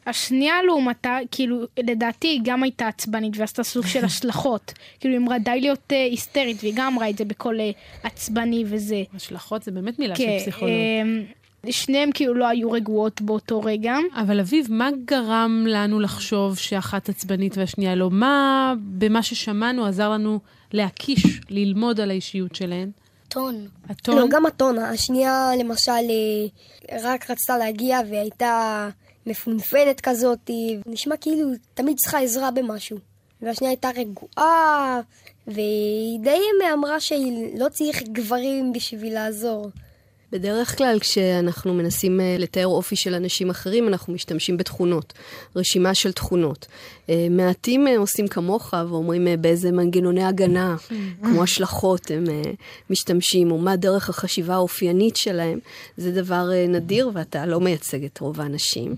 השנייה לעומתה, כאילו, לדעתי היא גם הייתה עצבנית ועשתה סוג של השלכות. כאילו, היא אמרה די להיות uh, היסטרית, והיא גם אמרה את זה בקול uh, עצבני וזה. השלכות זה באמת מילה כן, של פסיכולוג. Uh, שניהם כאילו לא היו רגועות באותו רגע. אבל אביב, מה גרם לנו לחשוב שאחת עצבנית והשנייה לא? מה במה ששמענו עזר לנו להקיש, ללמוד על האישיות שלהן? טון. הטון? לא, גם הטון. השנייה, למשל, אה, רק רצתה להגיע והייתה... מפונפנת כזאת, נשמע כאילו תמיד צריכה עזרה במשהו. והשנייה הייתה רגועה, והיא די אמרה שהיא לא צריך גברים בשביל לעזור. בדרך כלל כשאנחנו מנסים אה, לתאר אופי של אנשים אחרים, אנחנו משתמשים בתכונות, רשימה של תכונות. אה, מעטים אה, עושים כמוך ואומרים באיזה מנגנוני הגנה, כמו השלכות הם משתמשים, או מה דרך החשיבה האופיינית שלהם. זה דבר נדיר ואתה לא מייצג את רוב האנשים.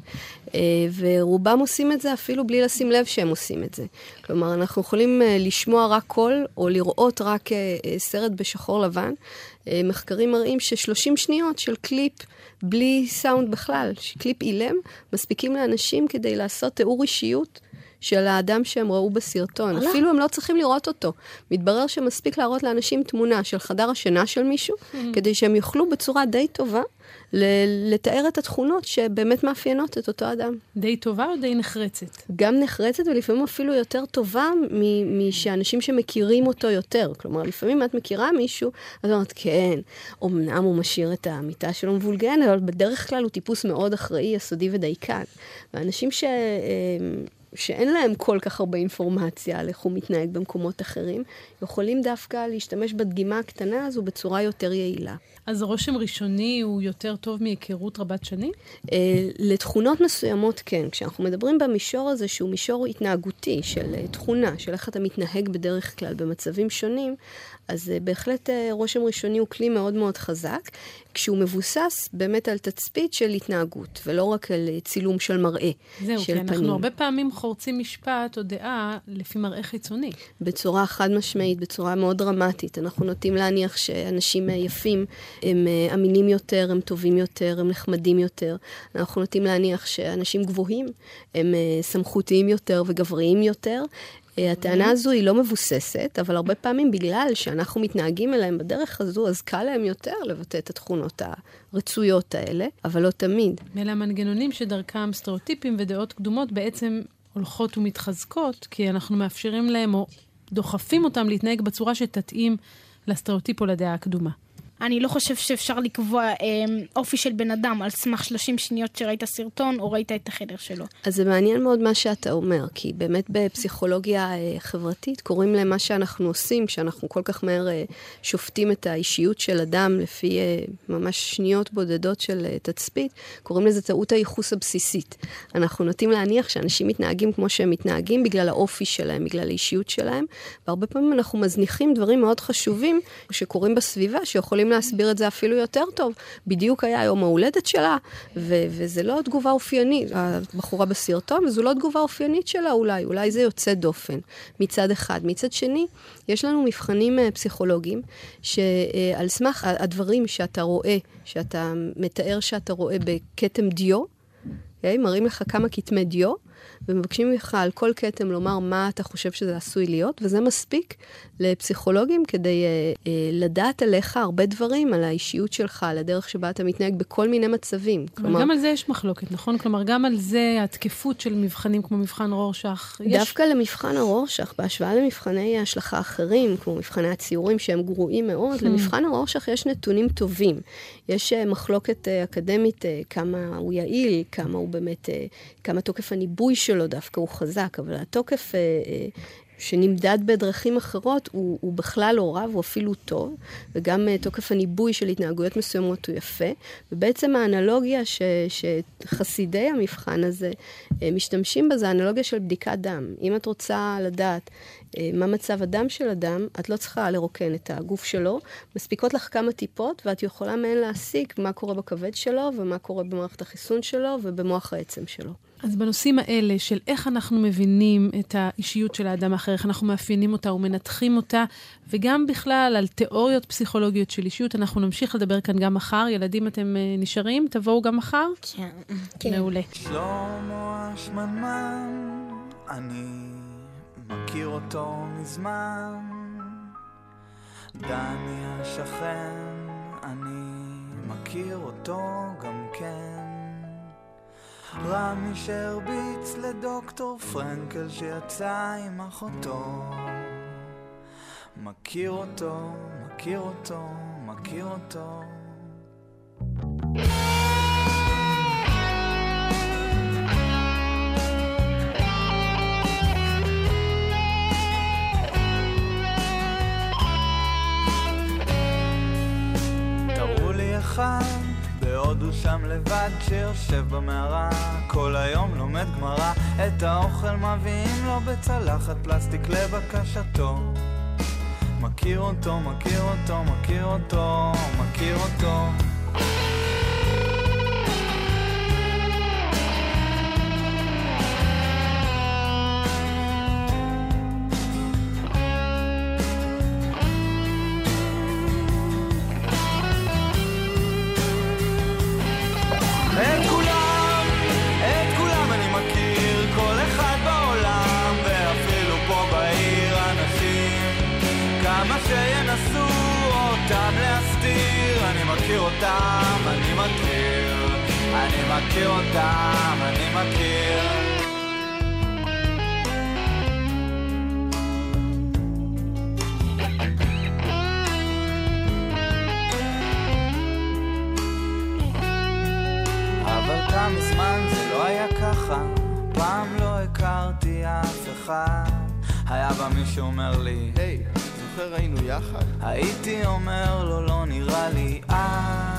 ורובם עושים את זה אפילו בלי לשים לב שהם עושים את זה. כלומר, אנחנו יכולים לשמוע רק קול, או לראות רק סרט בשחור לבן, מחקרים מראים ש-30 שניות של קליפ בלי סאונד בכלל, קליפ אילם, מספיקים לאנשים כדי לעשות תיאור אישיות של האדם שהם ראו בסרטון. עלה. אפילו הם לא צריכים לראות אותו. מתברר שמספיק להראות לאנשים תמונה של חדר השינה של מישהו, mm-hmm. כדי שהם יוכלו בצורה די טובה לתאר את התכונות שבאמת מאפיינות את אותו אדם. די טובה או די נחרצת? גם נחרצת ולפעמים אפילו יותר טובה משאנשים שמכירים אותו יותר. כלומר, לפעמים את מכירה מישהו, אז אומרת, כן, אמנם הוא משאיר את המיטה שלו מבולגן, אבל בדרך כלל הוא טיפוס מאוד אחראי, יסודי ודייקן. ואנשים ש... אה, שאין להם כל כך הרבה אינפורמציה על איך הוא מתנהג במקומות אחרים, יכולים דווקא להשתמש בדגימה הקטנה הזו בצורה יותר יעילה. אז רושם ראשוני הוא יותר טוב מהיכרות רבת שנים? Uh, לתכונות מסוימות כן. כשאנחנו מדברים במישור הזה, שהוא מישור התנהגותי, של uh, תכונה, של איך אתה מתנהג בדרך כלל במצבים שונים, אז uh, בהחלט uh, רושם ראשוני הוא כלי מאוד מאוד חזק, כשהוא מבוסס באמת על תצפית של התנהגות, ולא רק על uh, צילום של מראה, זהו, של פנים. זהו, כי אנחנו הרבה פעמים חורצים משפט או דעה לפי מראה חיצוני. בצורה חד משמעית, בצורה מאוד דרמטית. אנחנו נוטים להניח שאנשים יפים הם אמינים יותר, הם טובים יותר, הם נחמדים יותר. אנחנו נוטים להניח שאנשים גבוהים הם סמכותיים יותר וגבריים יותר. אה, הטענה הזו היא לא מבוססת, אבל הרבה פעמים בגלל שאנחנו מתנהגים אליהם בדרך הזו, אז קל להם יותר לבטא את התכונות הרצויות האלה, אבל לא תמיד. אלה המנגנונים שדרכם סטריאוטיפים ודעות קדומות בעצם הולכות ומתחזקות, כי אנחנו מאפשרים להם או דוחפים אותם להתנהג בצורה שתתאים לסטריאוטיפ או לדעה הקדומה. אני לא חושב שאפשר לקבוע אה, אופי של בן אדם על סמך 30 שניות שראית סרטון או ראית את החדר שלו. אז זה מעניין מאוד מה שאתה אומר, כי באמת בפסיכולוגיה אה, חברתית קוראים למה שאנחנו עושים, כשאנחנו כל כך מהר אה, שופטים את האישיות של אדם לפי אה, ממש שניות בודדות של אה, תצפית, קוראים לזה טעות הייחוס הבסיסית. אנחנו נוטים להניח שאנשים מתנהגים כמו שהם מתנהגים בגלל האופי שלהם, בגלל האישיות שלהם, והרבה פעמים אנחנו מזניחים דברים מאוד חשובים שקורים בסביבה, שיכולים להסביר את זה אפילו יותר טוב. בדיוק היה יום ההולדת שלה, ו- וזה לא תגובה אופיינית, הבחורה בסרטון, וזו לא תגובה אופיינית שלה אולי, אולי זה יוצא דופן מצד אחד. מצד שני, יש לנו מבחנים אה, פסיכולוגיים, שעל סמך הדברים שאתה רואה, שאתה מתאר שאתה רואה בכתם דיו, okay, אוקיי? מראים לך כמה כתמי דיו, ומבקשים ממך על כל כתם לומר מה אתה חושב שזה עשוי להיות, וזה מספיק לפסיכולוגים כדי uh, uh, לדעת עליך הרבה דברים, על האישיות שלך, על הדרך שבה אתה מתנהג בכל מיני מצבים. כלומר, גם על זה יש מחלוקת, נכון? כלומר, גם על זה התקפות של מבחנים כמו מבחן רורשך. דווקא יש... למבחן הרורשך, בהשוואה למבחני השלכה אחרים, כמו מבחני הציורים שהם גרועים מאוד, hmm. למבחן הרורשך יש נתונים טובים. יש uh, מחלוקת uh, אקדמית uh, כמה הוא יעיל, כמה הוא באמת, כמה תוקף הניבוי שלו דווקא הוא חזק, אבל התוקף אה, אה, שנמדד בדרכים אחרות הוא, הוא בכלל לא רע, הוא אפילו טוב, וגם uh, תוקף הניבוי של התנהגויות מסוימות הוא יפה, ובעצם האנלוגיה ש, שחסידי המבחן הזה uh, משתמשים בה זה האנלוגיה של בדיקת דם. אם את רוצה לדעת מה מצב הדם של אדם, את לא צריכה לרוקן את הגוף שלו, מספיקות לך כמה טיפות, ואת יכולה מהן להסיק מה קורה בכבד שלו, ומה קורה במערכת החיסון שלו, ובמוח העצם שלו. אז בנושאים האלה של איך אנחנו מבינים את האישיות של האדם האחר, איך אנחנו מאפיינים אותה ומנתחים אותה, וגם בכלל על תיאוריות פסיכולוגיות של אישיות, אנחנו נמשיך לדבר כאן גם מחר. ילדים, אתם uh, נשארים? תבואו גם מחר? כן. כן. מעולה. שלמה השמנמן, אני מכיר אותו מזמן. דני השכן, אני מכיר אותו גם כן. רמי שהרביץ לדוקטור פרנקל שיצא עם אחותו מכיר אותו, מכיר אותו, מכיר אותו אחד בהודו שם לבד כשיושב במערה. כל היום לומד גמרא את האוכל מביאים לו בצלחת פלסטיק לבקשתו. מכיר אותו, מכיר אותו, מכיר אותו, מכיר אותו אותם, אני מכיר, אני מכיר אותם, אני מכיר. אבל תם זמן זה לא היה ככה, פעם לא הכרתי אף אחד. היה בה מישהו אומר לי, היי, hey, זוכר היינו יחד? הייתי אומר לו, לא נראה לי את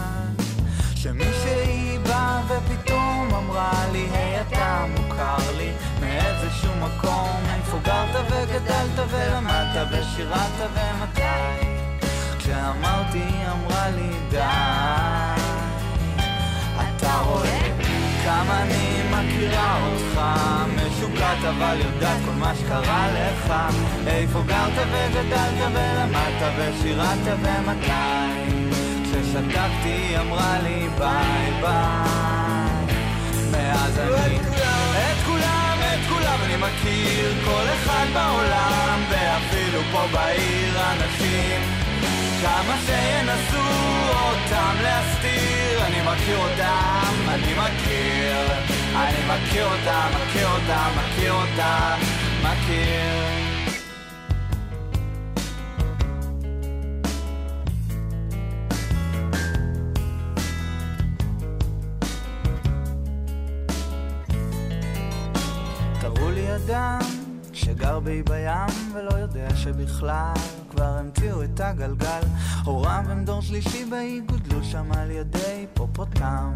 שמישהי באה ופתאום אמרה לי, היי, אתה מוכר לי מאיזשהו מקום, איפה גרת וגדלת ולמדת ושירת ומתי? כשאמרתי, אמרה לי, די אתה רואה כמה אני מכירה אותך משוגעת אבל יודעת כל מה שקרה לך. איפה גרת וגדלת ולמדת ושירת ומתי כששתקתי אמרה לי ביי ביי. מאז אני את כולם, את כולם אני מכיר כל אחד בעולם ואפילו פה בעיר אנשים. כמה שינסו אותם להסתיר אני מכיר אותם, אני מכיר. אני מכיר אותם, מכיר אותם, מכיר אותם, מכיר שגר בי בים ולא יודע שבכלל כבר המציאו את הגלגל. הוריו הם דור שלישי באי גודלו שם על ידי היפופוטם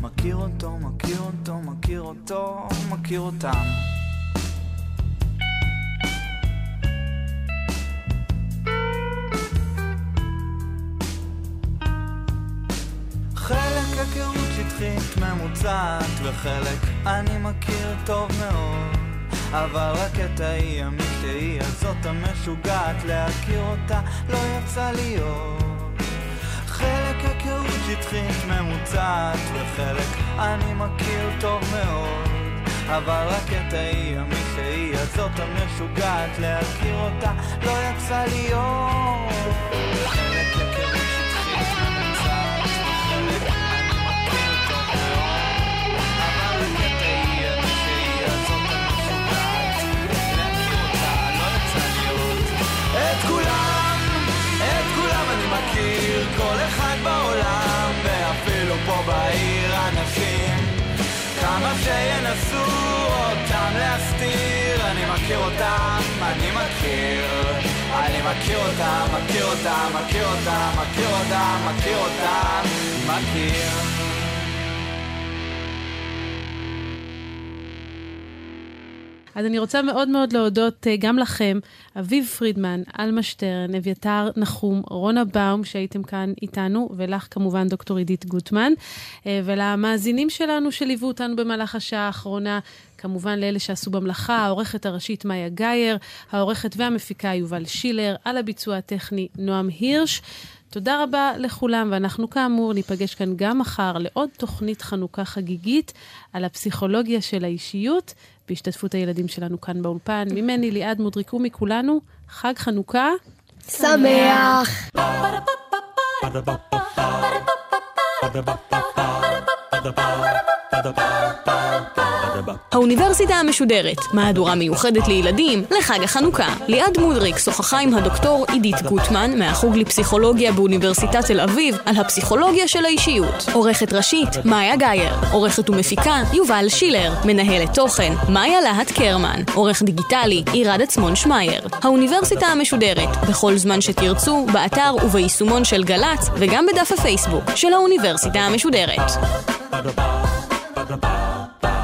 מכיר אותו, מכיר אותו, מכיר אותו, מכיר אותם. חלק היכרות שטחית ממוצעת וחלק אני מכיר טוב מאוד אבל רק את ההיא המישהי הזאת המשוגעת להכיר אותה לא יצא להיות. חלק היכרות שטחית ממוצעת וחלק אני מכיר טוב מאוד. אבל רק את ההיא המישהי הזאת המשוגעת להכיר אותה לא יצא להיות. חלק היכרות מכיר כל אחד בעולם ואפילו פה בעיר אנשים כמה שינסו אותם להסתיר אני מכיר אותם, אני מכיר. אני מכיר אותם, מכיר אותם, מכיר אותם, מכיר אותם, מכיר אותם, מכיר אז אני רוצה מאוד מאוד להודות אה, גם לכם, אביב פרידמן, עלמה שטרן, אביתר נחום, רונה באום, שהייתם כאן איתנו, ולך כמובן דוקטור עידית גוטמן, אה, ולמאזינים שלנו שליוו אותנו במהלך השעה האחרונה. כמובן לאלה שעשו במלאכה, העורכת הראשית מאיה גאייר, העורכת והמפיקה יובל שילר, על הביצוע הטכני נועם הירש. תודה רבה לכולם, ואנחנו כאמור ניפגש כאן גם מחר לעוד תוכנית חנוכה חגיגית על הפסיכולוגיה של האישיות, בהשתתפות הילדים שלנו כאן באולפן. ממני ליעד מודריק ומכולנו, חג חנוכה שמח! האוניברסיטה המשודרת, מהדורה מיוחדת לילדים לחג החנוכה. ליעד מודריק שוחחה עם הדוקטור עידית גוטמן מהחוג לפסיכולוגיה באוניברסיטת תל אביב על הפסיכולוגיה של האישיות. עורכת ראשית, מאיה גאייר. עורכת ומפיקה, יובל שילר. מנהלת תוכן, מאיה להט קרמן. עורך דיגיטלי, עירד עצמון שמייר. האוניברסיטה המשודרת, בכל זמן שתרצו, באתר וביישומון של גל"צ וגם בדף הפייסבוק של האוניברסיטה המשודרת. Ba-da-ba, ba-da-ba.